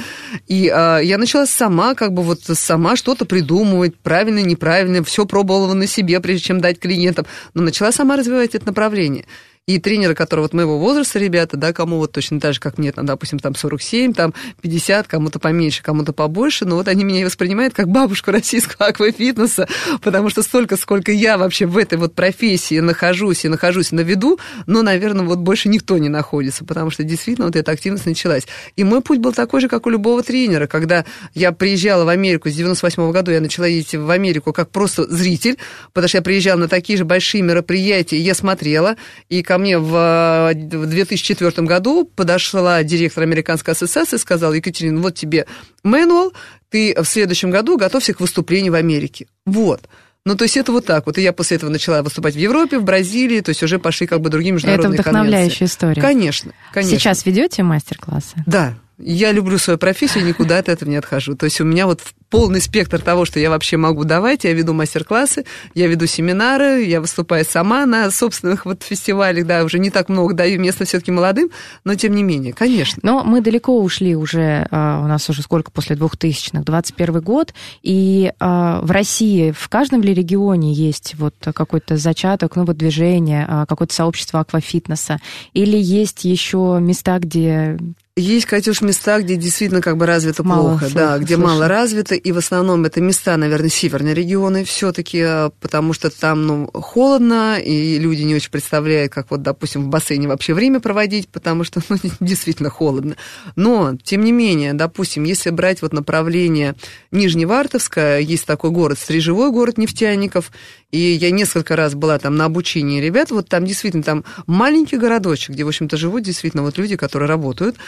И э, я начала сама, как бы вот сама что-то придумывать, правильно, неправильно, все пробовала на себе, прежде чем дать клиентам, но начала сама развивать это направление. И тренеры, которые вот моего возраста, ребята, да, кому вот точно так же, как мне, там, допустим, там 47, там 50, кому-то поменьше, кому-то побольше, но вот они меня и воспринимают как бабушку российского аквафитнеса, потому что столько, сколько я вообще в этой вот профессии нахожусь и нахожусь на виду, но, наверное, вот больше никто не находится, потому что действительно вот эта активность началась. И мой путь был такой же, как у любого тренера. Когда я приезжала в Америку с 98 года, я начала ездить в Америку как просто зритель, потому что я приезжала на такие же большие мероприятия, я смотрела, и ко мне в 2004 году подошла директор Американской ассоциации и сказала, Екатерина, вот тебе мануал, ты в следующем году готовься к выступлению в Америке. Вот. Ну, то есть это вот так вот. И я после этого начала выступать в Европе, в Бразилии, то есть уже пошли как бы другие международные Это вдохновляющая конвенции. история. Конечно, конечно. Сейчас ведете мастер-классы? Да, я люблю свою профессию, никуда от этого не отхожу. То есть у меня вот полный спектр того, что я вообще могу давать. Я веду мастер-классы, я веду семинары, я выступаю сама на собственных вот фестивалях, да, уже не так много даю места все-таки молодым, но тем не менее, конечно. Но мы далеко ушли уже, а, у нас уже сколько после 2000-х, 21 год, и а, в России в каждом ли регионе есть вот какой-то зачаток, ну вот движение, а, какое-то сообщество аквафитнеса, или есть еще места, где есть, Катюш, места, где действительно как бы развито Мало плохо, слышу, да, где слышу. мало развито, и в основном это места, наверное, северные регионы все-таки, потому что там, ну, холодно, и люди не очень представляют, как вот, допустим, в бассейне вообще время проводить, потому что, ну, [laughs] действительно холодно. Но, тем не менее, допустим, если брать вот направление Нижневартовское, есть такой город, стрижевой город нефтяников, и я несколько раз была там на обучении ребят, вот там действительно там маленький городочек, где, в общем-то, живут действительно вот люди, которые работают а,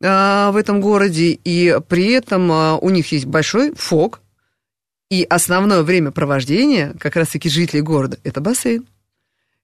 в этом городе, и при этом а, у них есть большой фок, и основное время провождения как раз-таки жителей города – это бассейн.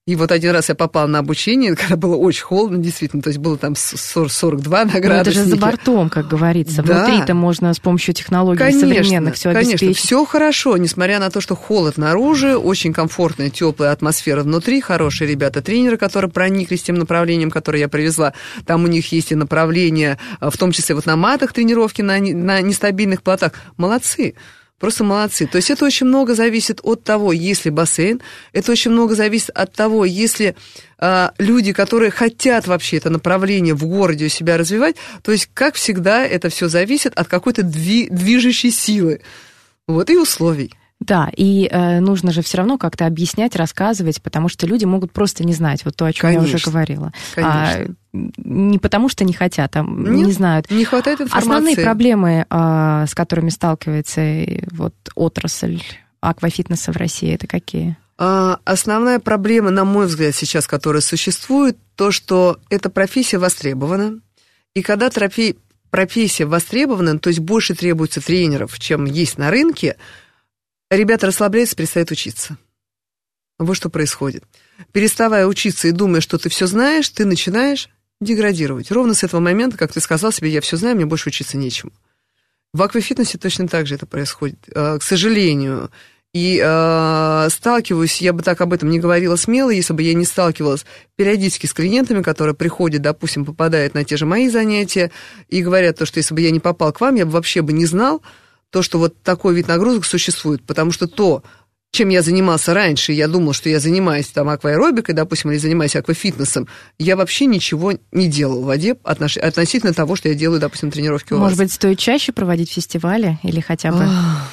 И вот один раз я попала на обучение, [laughs] когда было очень холодно, действительно, то есть было там 40, 42 на Ну, это же за бортом, как говорится. Да. Внутри-то можно с помощью технологий Конечно, современных все конечно, обеспечить. все хорошо, несмотря на то, что холод наружу, очень комфортная, теплая атмосфера внутри, хорошие ребята, тренеры, которые прониклись тем направлением, которое я привезла. Там у них есть и направление, а, в том числе вот на матах тренировки, на, на нестабильных плотах. Молодцы. Просто молодцы. То есть это очень много зависит от того, есть ли бассейн, это очень много зависит от того, если а, люди, которые хотят вообще это направление в городе у себя развивать, то есть, как всегда, это все зависит от какой-то дви- движущей силы. Вот и условий. Да, и э, нужно же все равно как-то объяснять, рассказывать, потому что люди могут просто не знать, вот то, о чем я уже Конечно, говорила. конечно. А, не потому что не хотят, а не Нет, знают. Не хватает информации. Основные проблемы, а, с которыми сталкивается э, вот отрасль аквафитнеса в России, это какие? А, Основная проблема, на мой взгляд, сейчас, которая существует, то, что эта профессия востребована. И когда трофей, профессия востребована, то есть больше требуется тренеров, чем есть на рынке, ребята расслабляются, перестают учиться. Вот что происходит. Переставая учиться и думая, что ты все знаешь, ты начинаешь деградировать. Ровно с этого момента, как ты сказал себе, я все знаю, мне больше учиться нечему. В аквафитнесе точно так же это происходит, э, к сожалению. И э, сталкиваюсь, я бы так об этом не говорила смело, если бы я не сталкивалась периодически с клиентами, которые приходят, допустим, попадают на те же мои занятия и говорят то, что если бы я не попал к вам, я бы вообще бы не знал то, что вот такой вид нагрузок существует, потому что то, чем я занимался раньше, я думал, что я занимаюсь там акваэробикой, допустим, или занимаюсь аквафитнесом, я вообще ничего не делал в воде отнош- относительно того, что я делаю, допустим, тренировки у Может вас. быть, стоит чаще проводить фестивали или хотя бы Ах.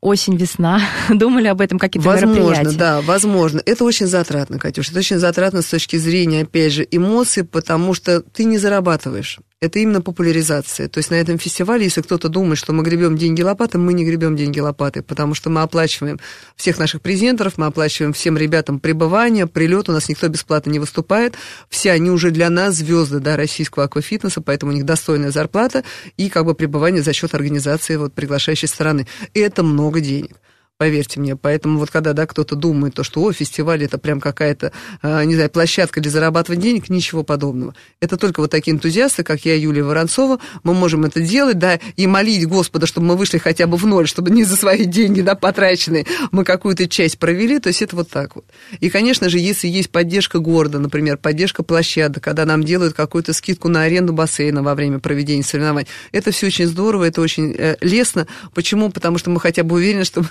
осень-весна? [laughs] Думали об этом какие-то Возможно, мероприятия? да, возможно. Это очень затратно, Катюш. Это очень затратно с точки зрения, опять же, эмоций, потому что ты не зарабатываешь. Это именно популяризация. То есть на этом фестивале, если кто-то думает, что мы гребем деньги лопатой, мы не гребем деньги лопатой, потому что мы оплачиваем всех наших презентеров, мы оплачиваем всем ребятам пребывание, прилет, у нас никто бесплатно не выступает. Все они уже для нас звезды да, российского аквафитнеса, поэтому у них достойная зарплата и как бы пребывание за счет организации вот, приглашающей стороны. И это много денег. Поверьте мне. Поэтому вот когда да, кто-то думает, то, что о, фестиваль это прям какая-то, э, не знаю, площадка для зарабатывания денег, ничего подобного. Это только вот такие энтузиасты, как я, Юлия Воронцова, мы можем это делать, да, и молить Господа, чтобы мы вышли хотя бы в ноль, чтобы не за свои деньги, да, потраченные, мы какую-то часть провели, то есть это вот так вот. И, конечно же, если есть поддержка города, например, поддержка площадок, когда нам делают какую-то скидку на аренду бассейна во время проведения соревнований, это все очень здорово, это очень э, лестно. Почему? Потому что мы хотя бы уверены, что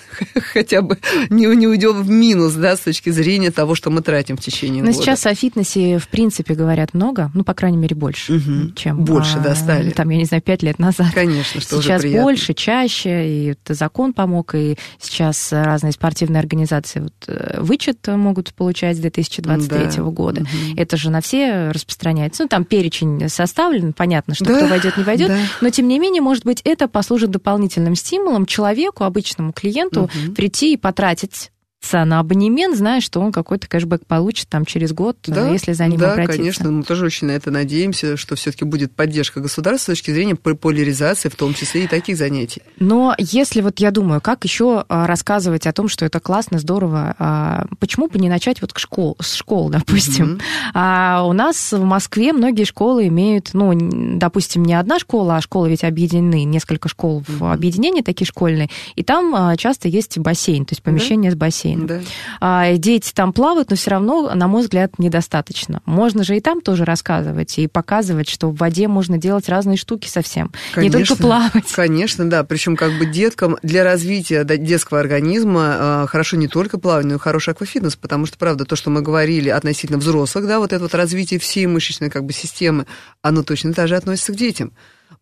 [laughs] хотя бы не, не уйдем в минус, да, с точки зрения того, что мы тратим в течение Но года. сейчас о фитнесе, в принципе, говорят много, ну, по крайней мере, больше, Мгм. чем... Больше, да, стали. Там, я не знаю, пять лет назад. Конечно, что сейчас уже приятно. больше, чаще, и это закон помог, и сейчас разные спортивные организации вот, э, вычет могут получать с 2023 Да. года. Мгм. Это же на все распространяется. Ну, там перечень составлен, понятно, что Да, кто войдет, не войдет. да. Но, тем не менее, может быть, это послужит дополнительным стимулом человеку, обычному клиенту, Мгм. Прийти и потратить на абонемент, зная, что он какой-то кэшбэк получит там через год, Да, если за ним да, обратиться. конечно, мы тоже очень на это надеемся, что все-таки будет поддержка государства с точки зрения популяризации, в том числе и таких занятий. Но если вот я думаю, как еще а, рассказывать о том, что это классно, здорово, а, почему бы не начать вот школ, с школ, [laughs] допустим? Мгм. А у нас в Москве многие школы имеют, ну, допустим, не одна школа, а школы ведь объединены, несколько школ в объединении такие школьные, и там а, часто есть бассейн, то есть помещение с бассейном. Да. А, Дети там плавают, но все равно, на мой взгляд, недостаточно. Можно же и там тоже рассказывать и показывать, что в воде можно делать разные штуки совсем. Не только Конечно. плавать. Конечно, да. Причем как бы деткам для развития детского организма э, хорошо не только плавание, но и хороший аквафитнес, потому что, правда, то, что мы говорили относительно взрослых, да, вот это вот развитие всей мышечной как бы системы, оно точно так же относится к детям.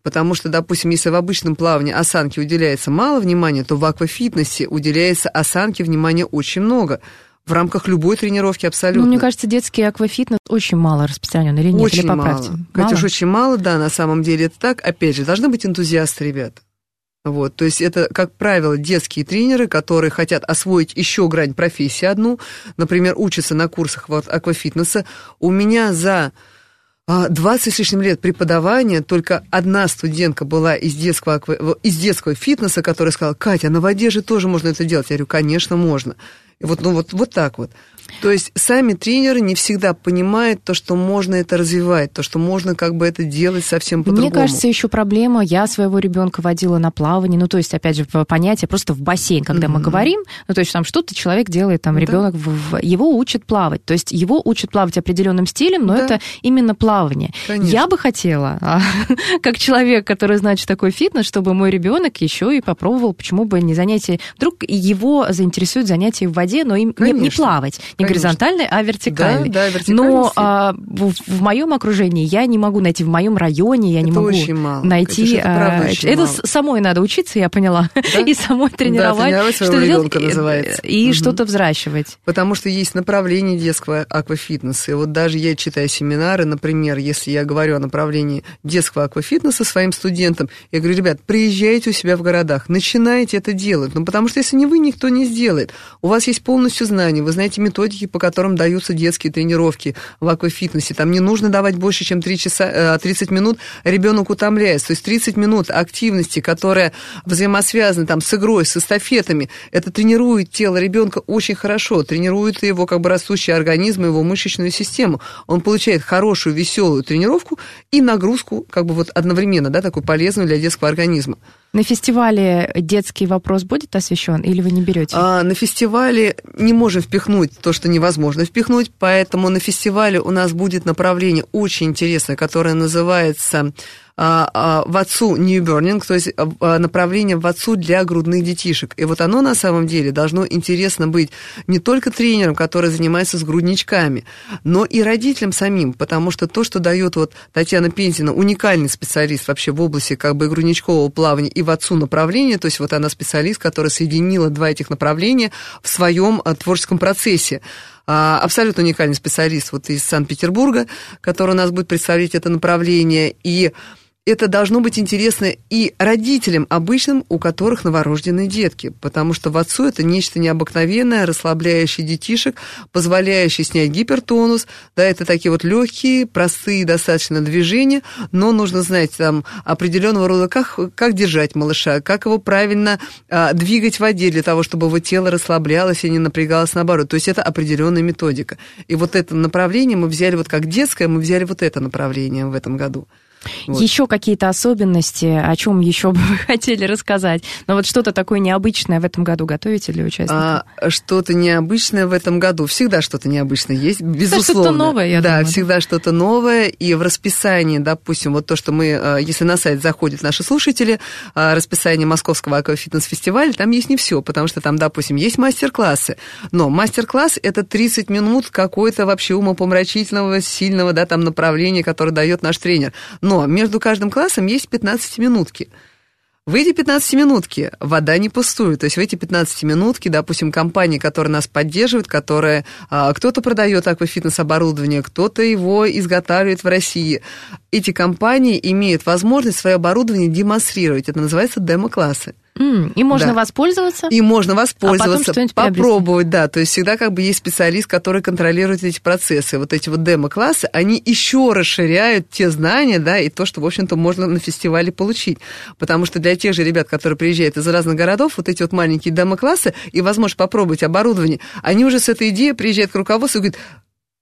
Потому что, допустим, если в обычном плавании осанке уделяется мало внимания, то в аквафитнесе уделяется осанке внимания очень много. В рамках любой тренировки абсолютно. Ну, мне кажется, детский аквафитнес очень мало распространен. Или нет, Очень или поправьте. мало. Катюш, очень мало, да, на самом деле это так. Опять же, должны быть энтузиасты, ребята. Вот, то есть это, как правило, детские тренеры, которые хотят освоить еще грань профессии одну, например, учатся на курсах вот аквафитнеса. У меня за 20 с лишним лет преподавания только одна студентка была из детского, из детского фитнеса, которая сказала, Катя, на воде же тоже можно это делать. Я говорю, конечно, можно. И вот, ну, вот, вот так вот. То есть сами тренеры не всегда понимают то, что можно это развивать, то, что можно как бы это делать совсем по-другому. Мне кажется, еще проблема. Я своего ребенка водила на плавание. Ну, то есть, опять же, понятие просто в бассейн, когда мы Мгм. говорим, ну, то есть там что-то человек делает, там Да. ребенок в- его учат плавать. То есть его учат плавать определенным стилем, но Да. это именно плавание. Конечно. Я бы хотела, а, [laughs] как человек, который знает, что такое фитнес, чтобы мой ребенок еще и попробовал, почему бы не занятие. Вдруг его заинтересует занятие в воде, но им не, не плавать, не Конечно. горизонтальной, а вертикальной. Да, да, вертикальный Но а, в, в моем окружении я не могу найти, в моем районе я не Это могу очень мало. найти. Катюш, это правда а, очень это мало. самой надо учиться, я поняла, [laughs] и самой тренировать, тренировать своего делать, ребенка и- называется. и Мгм. что-то взращивать. Потому что есть направление детского аквафитнеса. И вот даже я читаю семинары, например, если я говорю о направлении детского аквафитнеса своим студентам, я говорю, ребят, приезжайте у себя в городах, начинайте это делать. Ну, потому что если не вы, никто не сделает. У вас есть полностью знания, вы знаете методики, по которым даются детские тренировки в аквафитнесе. Там не нужно давать больше, чем 3 часа, э, 30 минут, ребенок утомляется. То есть 30 минут активности, которая взаимосвязана там с игрой, с эстафетами, это тренирует тело ребенка очень хорошо, тренирует его как бы растущий организм, его мышечную систему. Он получает хорошую, веселую тренировку и нагрузку как бы вот одновременно, да, такую полезную для детского организма. На фестивале детский вопрос будет освещен, или вы не берете? А, на фестивале не можем впихнуть то, что невозможно впихнуть, поэтому на фестивале у нас будет направление очень интересное, которое называется в отцу New Burning, то есть а, направление в отцу для грудных детишек. И вот оно на самом деле должно интересно быть не только тренерам, которые занимаются с грудничками, но и родителям самим, потому что то, что дает вот Татьяна Пензина, уникальный специалист вообще в области как бы грудничкового плавания и в отцу направления, то есть вот она специалист, которая соединила два этих направления в своем а, творческом процессе. А, Абсолютно уникальный специалист вот из Санкт-Петербурга, который у нас будет представлять это направление. И это должно быть интересно и родителям обычным, у которых новорожденные детки, потому что в отцу это нечто необыкновенное, расслабляющее детишек, позволяющее снять гипертонус, да, это такие вот легкие, простые достаточно движения, но нужно знать там определенного рода, как, как держать малыша, как его правильно а, двигать в воде для того, чтобы его тело расслаблялось и не напрягалось наоборот. То есть это определенная методика. И вот это направление мы взяли вот как детское, мы взяли вот это направление в этом году. Вот. Еще какие-то особенности, о чем еще бы [laughs] вы хотели рассказать? Но вот что-то такое необычное в этом году готовите для участников? А, что-то необычное в этом году. Всегда что-то необычное есть, безусловно. что-то новое, я Да, думаю. всегда что-то новое. И в расписании, допустим, вот то, что мы, э, если на сайт заходят наши слушатели, э, расписание Московского аквафитнес-фестиваля, там есть не все, потому что там, допустим, есть мастер-классы. Но мастер-класс – это 30 минут какой-то вообще умопомрачительного, сильного, да, там направления, которое дает наш тренер. Но между каждым классом есть 15-минутки. В эти 15-минутки вода не пустует. То есть в эти 15-минутки, допустим, компании, которые нас поддерживают, которые а, кто-то продает аквафитнес оборудование, кто-то его изготавливает в России, эти компании имеют возможность свое оборудование демонстрировать. Это называется демо-классы. Mm, и можно Да. воспользоваться? И можно воспользоваться, что-нибудь приобрести. попробовать, да. То есть всегда как бы есть специалист, который контролирует эти процессы. Вот эти вот демо-классы, они еще расширяют те знания, да, и то, что, в общем-то, можно на фестивале получить. Потому что для тех же ребят, которые приезжают из разных городов, вот эти вот маленькие демо-классы и возможность попробовать оборудование, они уже с этой идеей приезжают к руководству и говорят,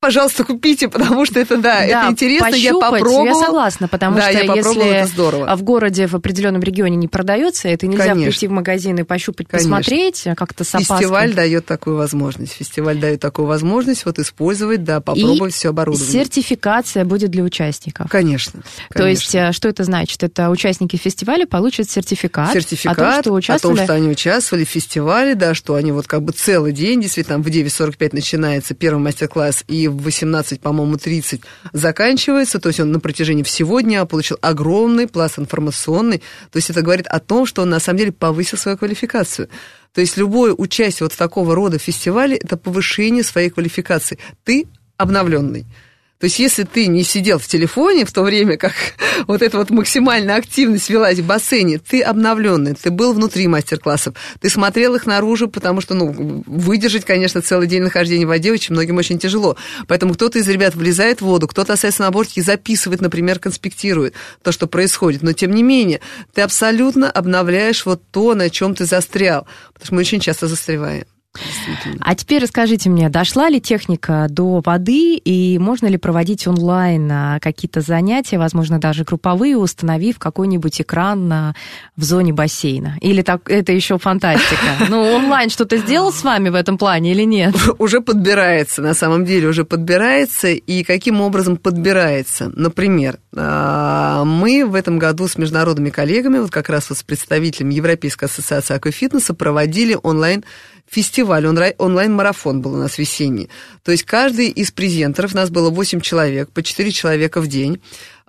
пожалуйста, купите, потому что это, да, это интересно, я пощупать, попробовал. Я согласна, потому Да, что я если это здорово. в городе в определенном регионе не продается, это нельзя Конечно. прийти в магазин и пощупать, Конечно. посмотреть а как-то с опаской. Фестиваль дает такую возможность. Фестиваль дает такую возможность вот использовать, да, попробовать все оборудование. Сертификация будет для участников. Конечно. То есть, конечно. э, что это значит? Это участники фестиваля получат сертификат, сертификат о том, что участвовали... они участвовали в фестивале, да, что они вот как бы целый день, действительно, там в 9.45 начинается первый мастер-класс, и в 18, по-моему, 30 заканчивается, то есть он на протяжении всего дня получил огромный пласт информационный, то есть это говорит о том, что он на самом деле повысил свою квалификацию. То есть любое участие вот в такого рода фестивале – это повышение своей квалификации. Ты обновленный. То есть, если ты не сидел в телефоне в то время, как [laughs] вот эта вот максимальная активность велась в бассейне, ты обновленный, ты был внутри мастер-классов, ты смотрел их наружу, потому что, ну, выдержать, конечно, целый день нахождения в воде очень многим очень тяжело. Поэтому кто-то из ребят влезает в воду, кто-то остается на бортике записывает, например, конспектирует то, что происходит. Но, тем не менее, ты абсолютно обновляешь вот то, на чем ты застрял. Потому что мы очень часто застреваем. Действительно. А теперь расскажите мне, дошла ли техника до воды и можно ли проводить онлайн а, какие-то занятия, возможно, даже групповые, установив какой-нибудь экран на- в зоне бассейна? Или так, это еще фантастика? [laughs] Ну, онлайн что-то сделал с вами в этом плане или нет? [laughs] уже подбирается, на самом деле уже подбирается, и каким образом подбирается. Например, а, мы в этом году с международными коллегами, вот как раз вот с представителями Европейской ассоциации аквафитнеса проводили онлайн фестиваль, онлай- онлайн-марафон был у нас весенний. То есть каждый из презентеров, нас было 8 человек, по 4 человека в день.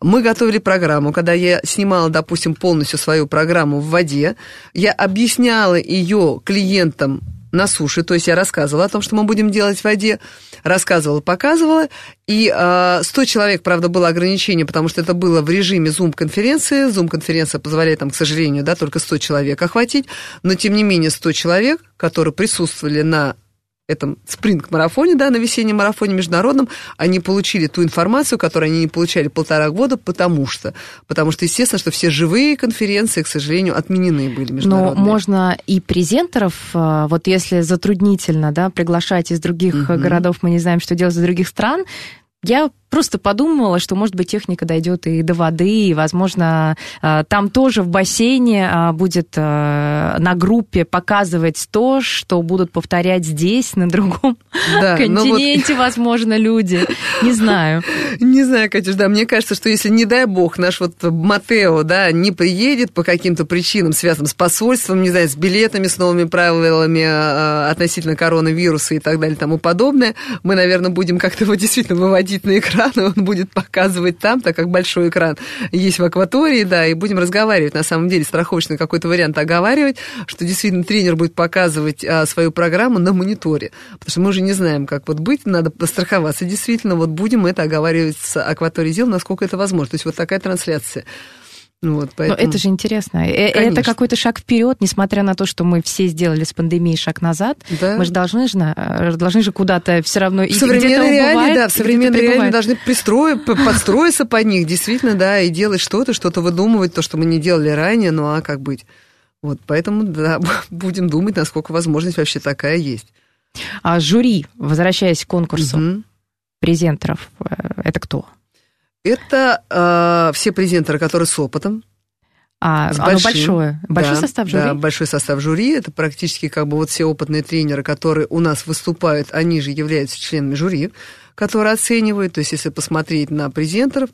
Мы готовили программу, когда я снимала, допустим, полностью свою программу в воде, я объясняла ее клиентам на суше, то есть я рассказывала о том, что мы будем делать в воде, рассказывала, показывала, и э, 100 человек, правда, было ограничение, потому что это было в режиме Zoom-конференции, Zoom-конференция позволяет там, к сожалению, да, только 100 человек охватить, но тем не менее 100 человек, которые присутствовали на этом спринг-марафоне, да, на весеннем марафоне международном, они получили ту информацию, которую они не получали полтора года, потому что, потому что, естественно, что все живые конференции, к сожалению, отменены были Но международные. можно и презентеров, э, вот если затруднительно, да, приглашать из других Мгм. городов, мы не знаем, что делать из других стран, я просто подумала, что, может быть, техника дойдет и до воды, и, возможно, э, там тоже в бассейне э, будет э, на группе показывать то, что будут повторять здесь, на другом Да, вот- континенте, возможно, люди. Не знаю. Не знаю, Катюш, да, мне кажется, что если, не дай бог, наш вот Матео, да, не приедет по каким-то причинам, связанным с посольством, не знаю, с билетами, с новыми правилами относительно коронавируса и так далее и тому подобное, мы, наверное, будем как-то его действительно выводить на экран, и он будет показывать там, так как большой экран есть в акватории, да, и будем разговаривать, на самом деле, страховочный какой-то вариант оговаривать, что действительно тренер будет показывать а, свою программу на мониторе, потому что мы уже не знаем, как вот быть, надо постраховаться, действительно, вот будем это оговаривать с акваторией дел, насколько это возможно, то есть вот такая трансляция. Вот, Но поэтому... это же интересно. Э, Конечно. Это какой-то шаг вперед, несмотря на то, что мы все сделали с пандемией шаг назад. Да. Мы же должны же, на- должны же куда-то все равно В идти. современной реалии, да, в современной реалии должны пристроить, подстроиться под них, действительно, да, и делать что-то, что-то выдумывать, то, что мы не делали ранее, ну а как быть? Вот, поэтому, да, [laughs] будем думать, насколько возможность вообще такая есть. А жюри, возвращаясь к конкурсу Мгм. презентеров, э, это кто? Это э, все презентеры, которые с опытом. А, С оно большим. большое. Большой Да, состав жюри? Да, большой состав жюри. Это практически как бы вот все опытные тренеры, которые у нас выступают, они же являются членами жюри, которые оценивают. То есть, если посмотреть на презентеров,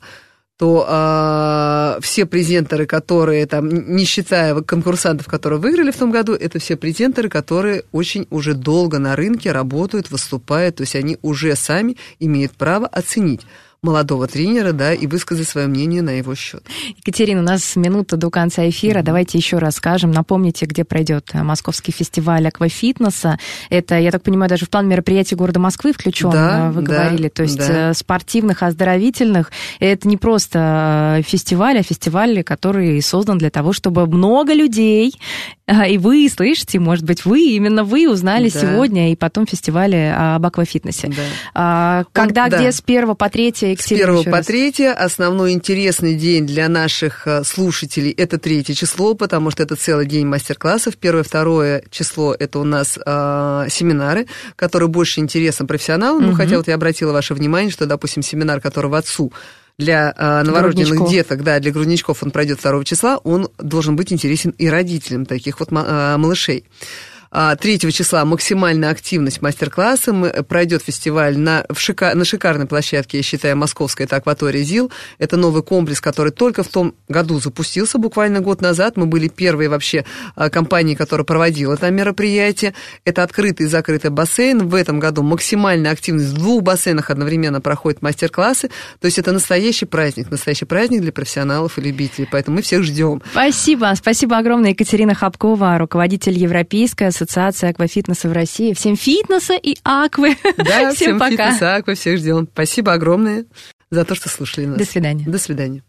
то а, все презентеры, которые там, не считая конкурсантов, которые выиграли в том году, это все презентеры, которые очень уже долго на рынке работают, выступают, то есть они уже сами имеют право оценить молодого тренера, да, и высказать свое мнение на его счет. Екатерина, у нас минута до конца эфира. Давайте еще раз скажем. Напомните, где пройдет э, Московский фестиваль аквафитнеса. Это, я так понимаю, даже в план мероприятий города Москвы включен, Да, э, вы да, говорили. То есть да. э, спортивных, оздоровительных. Это не просто фестиваль, а фестиваль, который создан для того, чтобы много людей, и вы слышите, может быть, вы, именно вы узнали Да. сегодня и потом фестивале об аквафитнесе. Да. А, Когда, да. где, с 1 по 3 С Екатерина, 1 еще по. 3 основной интересный день для наших э, слушателей это третье число, потому что это целый день мастер-классов. Первое, второе число это у нас э, семинары, которые больше интересны профессионалам. Ну, Мгм. хотя вот я обратила ваше внимание, что, допустим, семинар, который в отцу для э, новорожденных Грудничков. деток, да, для грудничков он пройдет 2 числа, он должен быть интересен и родителям таких вот э, малышей. А, 3 числа максимальная активность мастер-класса. Мы- Пройдет фестиваль на, в шика- на шикарной площадке, я считаю, московская, это акватория ЗИЛ. Это новый комплекс, который только в том году запустился, буквально год назад. Мы были первой вообще а, компанией, которая проводила там мероприятие. Это открытый и закрытый бассейн. В этом году максимальная активность в двух бассейнах одновременно проходят мастер-классы. То есть это настоящий праздник, настоящий праздник для профессионалов и любителей. Поэтому мы всех ждем. Спасибо. Спасибо огромное, Екатерина Хапкова, руководитель Европейской ассоциации аквафитнеса в России. Всем фитнеса и аквы. Да, [laughs] Всем всем пока. фитнеса, аква, всех ждем. Спасибо огромное за то, что слушали нас. До свидания. До свидания.